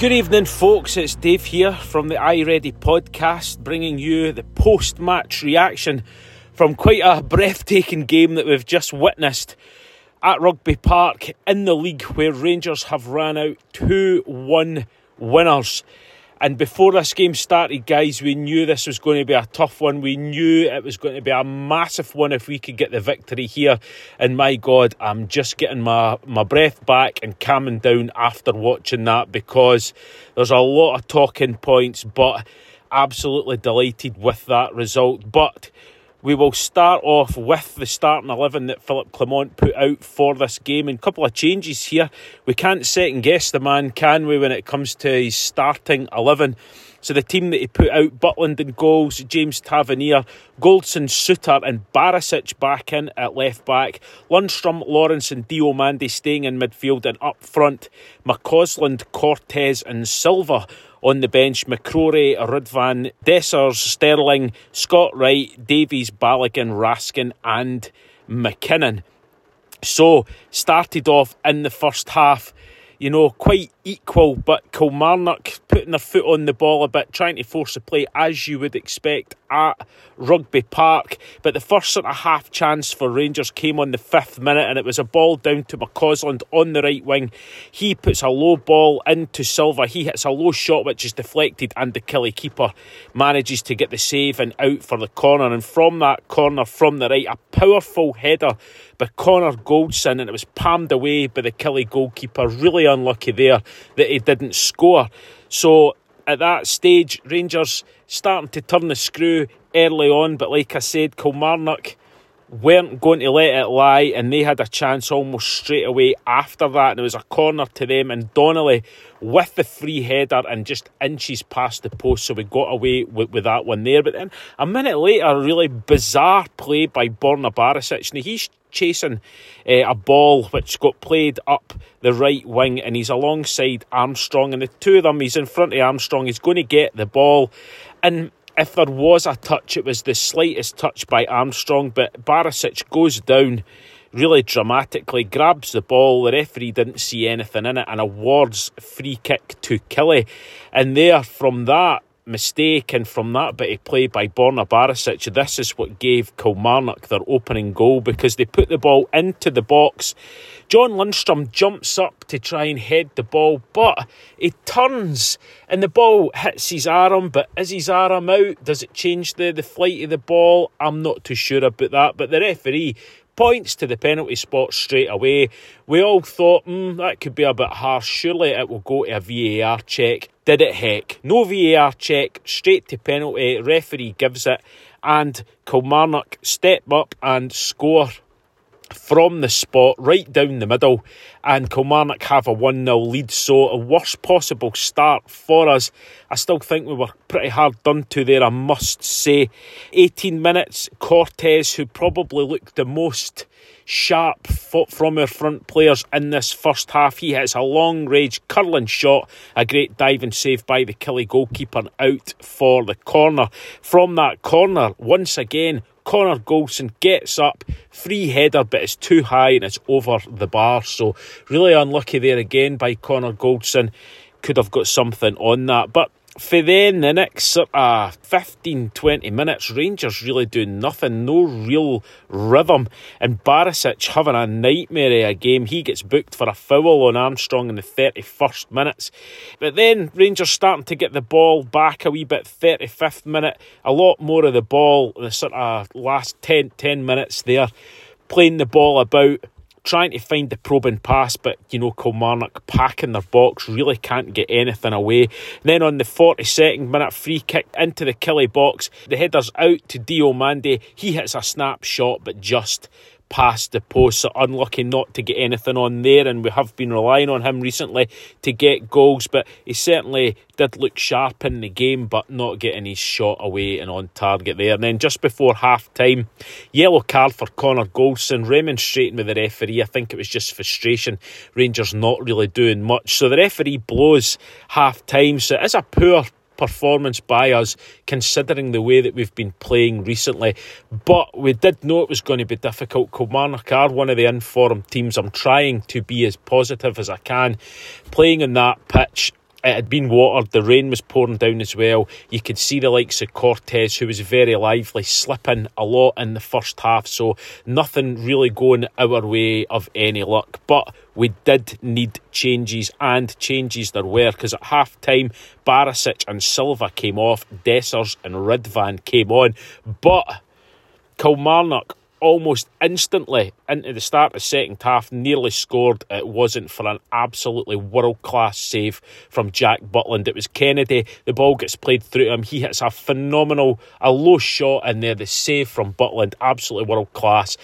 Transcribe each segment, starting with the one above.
Good evening, folks. It's Dave here from the iReady podcast, bringing you the post match reaction from quite a breathtaking game that we've just witnessed at Rugby Park in the league, where Rangers have ran out 2 1 winners. And before this game started, guys, we knew this was going to be a tough one. We knew it was going to be a massive one if we could get the victory here. And my God, I'm just getting my, my breath back and calming down after watching that because there's a lot of talking points, but absolutely delighted with that result. But we will start off with the starting 11 that Philippe Clement put out for this game and a couple of changes here. We can't second guess the man, can we, when it comes to his starting 11? So the team that he put out, Butland in goals, James Tavernier, Goldson, Souttar and Barisic back in at left back, Lundstram, Lawrence and Diomande staying in midfield and up front, McCausland, Cortés and Silva on the bench McCrorie, Ridvan, Dessers, Sterling, Scott Wright, Davies, Balogun, Raskin, and McKinnon. So, started off in the first half, you know, quite equal, but Kilmarnock putting their foot on the ball a bit, trying to force the play as you would expect at Rugby Park. But the first sort of half chance for Rangers came on the fifth minute, and it was a ball down to McCausland on the right wing. He puts a low ball into Silva. He hits a low shot which is deflected, and the Killie keeper manages to get the save and out for the corner. And from that corner from the right, a powerful header by Connor Goldson, and it was palmed away by the Killie goalkeeper. Really unlucky there that he didn't score. So at that stage, Rangers starting to turn the screw early on, but like I said, Kilmarnock weren't going to let it lie, and they had a chance almost straight away after that. And it was a corner to them, and Donnelly with the free header and just inches past the post, so we got away with, with that one there. But then a minute later, a really bizarre play by Borna Barisic. Now he's chasing uh, a ball which got played up the right wing, and he's alongside Armstrong, and the two of them, he's in front of Armstrong. He's going to get the ball, and if there was a touch, it was the slightest touch by Armstrong, but Barisic goes down really dramatically, grabs the ball. The referee didn't see anything in it and awards free kick to Killie. And there, from that, mistake, and from that bit of play by Borna Barisic, this is what gave Kilmarnock their opening goal because they put the ball into the box. John Lundstram jumps up to try and head the ball, but he turns and the ball hits his arm. But is his arm out? Does it change the, the flight of the ball? I'm not too sure about that. But the referee points to the penalty spot straight away. We all thought, hmm, that could be a bit harsh. Surely it will go to a VAR check. Did it heck? No VAR check, straight to penalty. Referee gives it, and Kilmarnock step up and score from the spot right down the middle, and Kilmarnock have a 1 0 lead. So, a worst possible start for us. I still think we were pretty hard done to there, I must say. 18 minutes, Cortés, who probably looked the most sharp from our front players in this first half. He hits a long range curling shot, a great diving save by the Killie goalkeeper out for the corner. From that corner, once again, Connor Goldson gets up, free header, but it's too high and it's over the bar. So, really unlucky there again by Connor Goldson. Could have got something on that. But for then the next uh, 15 20 minutes, Rangers really doing nothing, no real rhythm. And Barisic having a nightmare of a game. He gets booked for a foul on Armstrong in the 31st minutes. But then Rangers starting to get the ball back a wee bit, 35th minute, a lot more of the ball, the sort of last 10, 10 minutes there, playing the ball about trying to find the probing pass, but you know, Kilmarnock packing their box, really can't get anything away. then on the 42nd minute, free kick into the Killie box, the header's out to Diomande. He hits a snapshot, but just past the post. So unlucky not to get anything on there, and we have been relying on him recently to get goals. But he certainly did look sharp in the game, but not getting his shot away and on target there. And then just before half time, yellow card for Connor Goldson, remonstrating with the referee. I think it was just frustration. Rangers not really doing much. So the referee blows half time. So it is a poor performance by us, considering the way that we've been playing recently. But we did know it was going to be difficult. Kilmarnock are one of the informed teams. I'm trying to be as positive as I can. Playing on that pitch, It had been watered, the rain was pouring down as well. You could see the likes of Cortés, who was very lively, slipping a lot in the first half, so nothing really going our way of any luck. But we did need changes, and changes there were, because at half time, Barisic and Silva came off, Dessers and Ridvan came on. But Kilmarnock almost instantly into the start of the second half, nearly scored. It wasn't for an absolutely world class save from Jack Butland. It was Kennedy. The ball gets played through him. He hits a phenomenal, a low shot in there. The save from Butland, absolutely world class.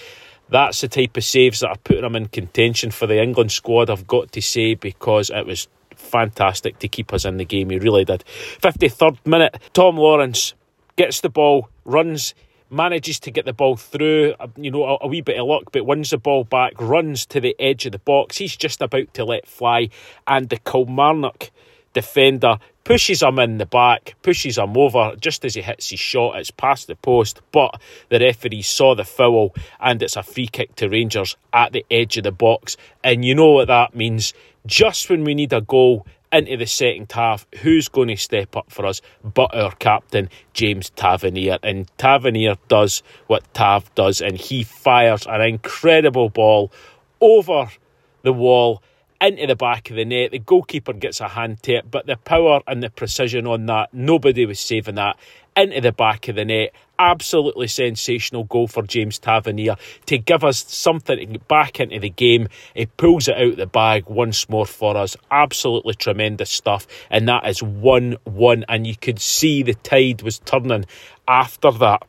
That's the type of saves that are putting him in contention for the England squad, I've got to say, because it was fantastic to keep us in the game. He really did. 53rd minute, Tom Lawrence gets the ball, runs manages to get the ball through, uh, you know, a, a, wee bit of luck, but wins the ball back, runs to the edge of the box. He's just about to let fly, and the Kilmarnock defender pushes him in the back, pushes him over just as he hits his shot. It's past the post, but the referee saw the foul, and it's a free kick to Rangers at the edge of the box. And you know what that means. Just when we need a goal, into the second half, who's going to step up for us but our captain, James Tavernier? And Tavernier does what Tav does, and he fires an incredible ball over the wall into the back of the net. The goalkeeper gets a hand to it, but the power and the precision on that, nobody was saving that into the back of the net. Absolutely sensational goal for James Tavernier to give us something back into the game. He pulls it out of the bag once more for us. Absolutely tremendous stuff. And that is 1 1. And you could see the tide was turning after that.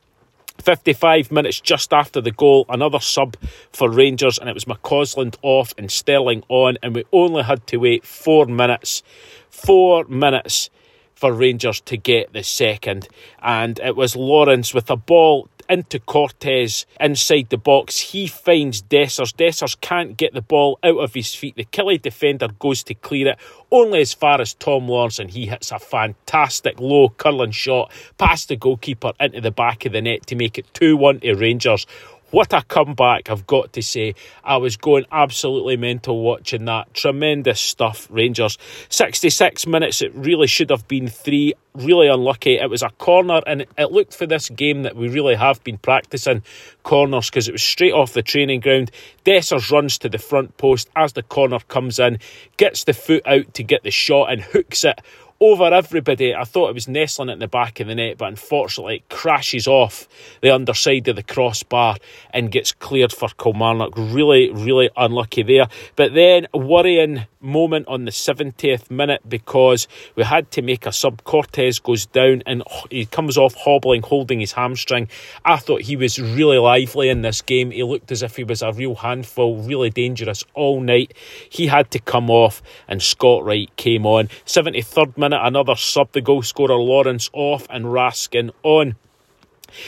55 minutes just after the goal, another sub for Rangers, and it was McCausland off and Sterling on, and we only had to wait four minutes. Four minutes for Rangers to get the second. And it was Lawrence with a ball into Cortés inside the box. He finds Dessers. Dessers can't get the ball out of his feet. The Killie defender goes to clear it only as far as Tom Lawrence, and he hits a fantastic low curling shot past the goalkeeper into the back of the net to make it 2 1 to Rangers. What a comeback, I've got to say. I was going absolutely mental watching that. Tremendous stuff, Rangers. 66 minutes, it really should have been three. Really unlucky. It was a corner, and it looked for this game that we really have been practicing corners because it was straight off the training ground. Dessers runs to the front post as the corner comes in, gets the foot out to get the shot, and hooks it over everybody. I thought it was nestling at the back of the net, but unfortunately it crashes off the underside of the crossbar and gets cleared for Kilmarnock. Really, really unlucky there. But then worrying moment on the 70th minute because we had to make a sub. Cortés goes down and oh, he comes off hobbling, holding his hamstring. I thought he was really lively in this game. He looked as if he was a real handful, really dangerous all night. He had to come off and Scott Wright came on. 73rd minute, another sub. The goal scorer Lawrence off and Raskin on.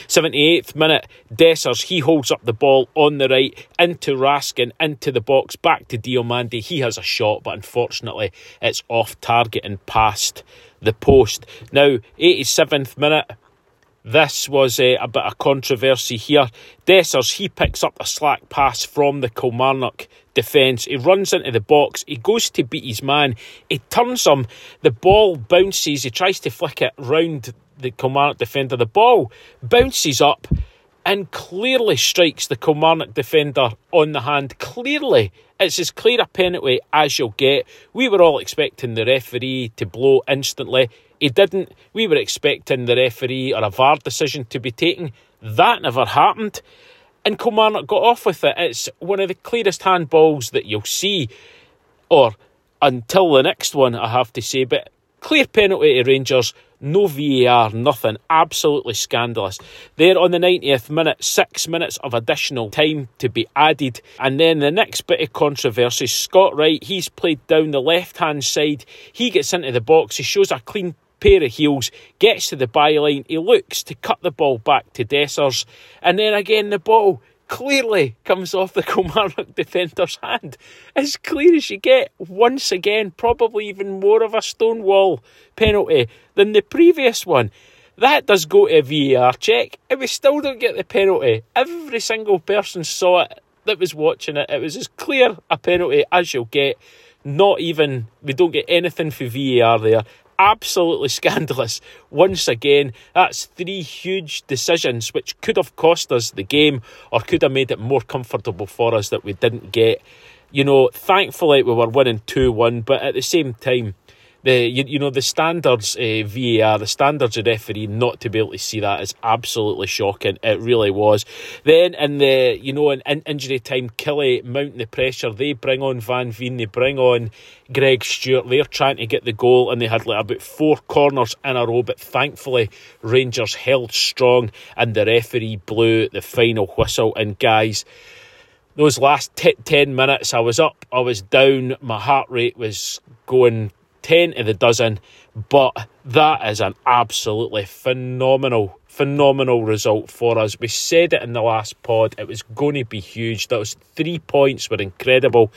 78th minute, Dessers, he holds up the ball on the right into Raskin, into the box, back to Diomande. He has a shot, but unfortunately it's off target and past the post. Now, 87th minute, this was a, a bit of controversy here. Dessers, he picks up a slack pass from the Kilmarnock defence. He runs into the box. He goes to beat his man. He turns him. The ball bounces. He tries to flick it round the Kilmarnock defender. The ball bounces up and clearly strikes the Kilmarnock defender on the hand. Clearly, it's as clear a penalty as you'll get. We were all expecting the referee to blow instantly. He didn't. We were expecting the referee or a VAR decision to be taken. That never happened. And Kilmarnock got off with it. It's one of the clearest handballs that you'll see, or until the next one, I have to say. But clear penalty to Rangers. No VAR, nothing. Absolutely scandalous. There on the 90th minute, six minutes of additional time to be added. And then the next bit of controversy Scott Wright, he's played down the left hand side. He gets into the box. He shows a clean pair of heels, gets to the byline. He looks to cut the ball back to Dessers. And then again, the ball clearly comes off the Kilmarnock defender's hand. As clear as you get, once again, probably even more of a stonewall penalty than the previous one. That does go to a VAR check, and we still don't get the penalty. Every single person saw it that was watching it. It was as clear a penalty as you'll get. Not even, we don't get anything for VAR there. Absolutely scandalous. Once again, that's three huge decisions which could have cost us the game or could have made it more comfortable for us that we didn't get. You know, thankfully we were winning 2 1, but at the same time, the you, you know the standards uh, VAR, the standards of referee, not to be able to see that is absolutely shocking. It really was. Then in the you know in, in injury time, Killie mounting the pressure. They bring on Van Veen, they bring on Greg Stewart. They're trying to get the goal, and they had like about four corners in a row. But thankfully, Rangers held strong, and the referee blew the final whistle. And guys those last t- 10 minutes, I was up, I was down, my heart rate was going 10 to the dozen, but that is an absolutely phenomenal, phenomenal result for us. We said it in the last pod, it was going to be huge. Those three points were incredible,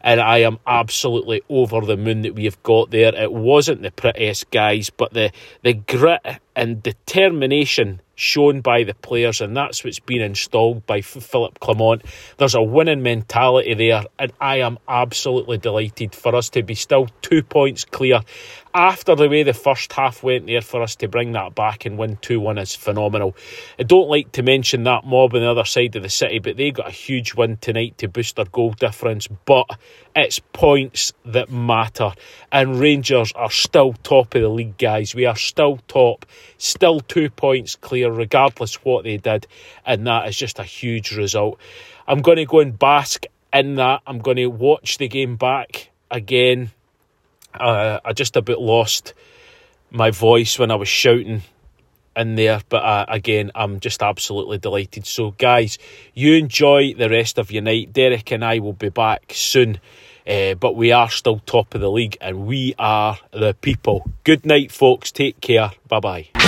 and I am absolutely over the moon that we have got there. It wasn't the prettiest guys, but the, the grit and determination shown by the players, and that's what's been installed by Philippe Clement. There's a winning mentality there, and I am absolutely delighted for us to be still two points clear after the way the first half went there. For us to bring that back and win 2 1 is phenomenal. I don't like to mention that mob on the other side of the city, but they got a huge win tonight to boost their goal difference. But it's points that matter, and Rangers are still top of the league, guys. We are still top, still two points clear regardless what they did, and that is just a huge result. I'm going to go and bask in that. I'm going to watch the game back again. Uh, I just a bit lost my voice when I was shouting in there, but uh, again, I'm just absolutely delighted. So, guys, you enjoy the rest of your night. Derek and I will be back soon. Uh, but we are still top of the league and we are the people. Good night, folks. Take care. Bye bye.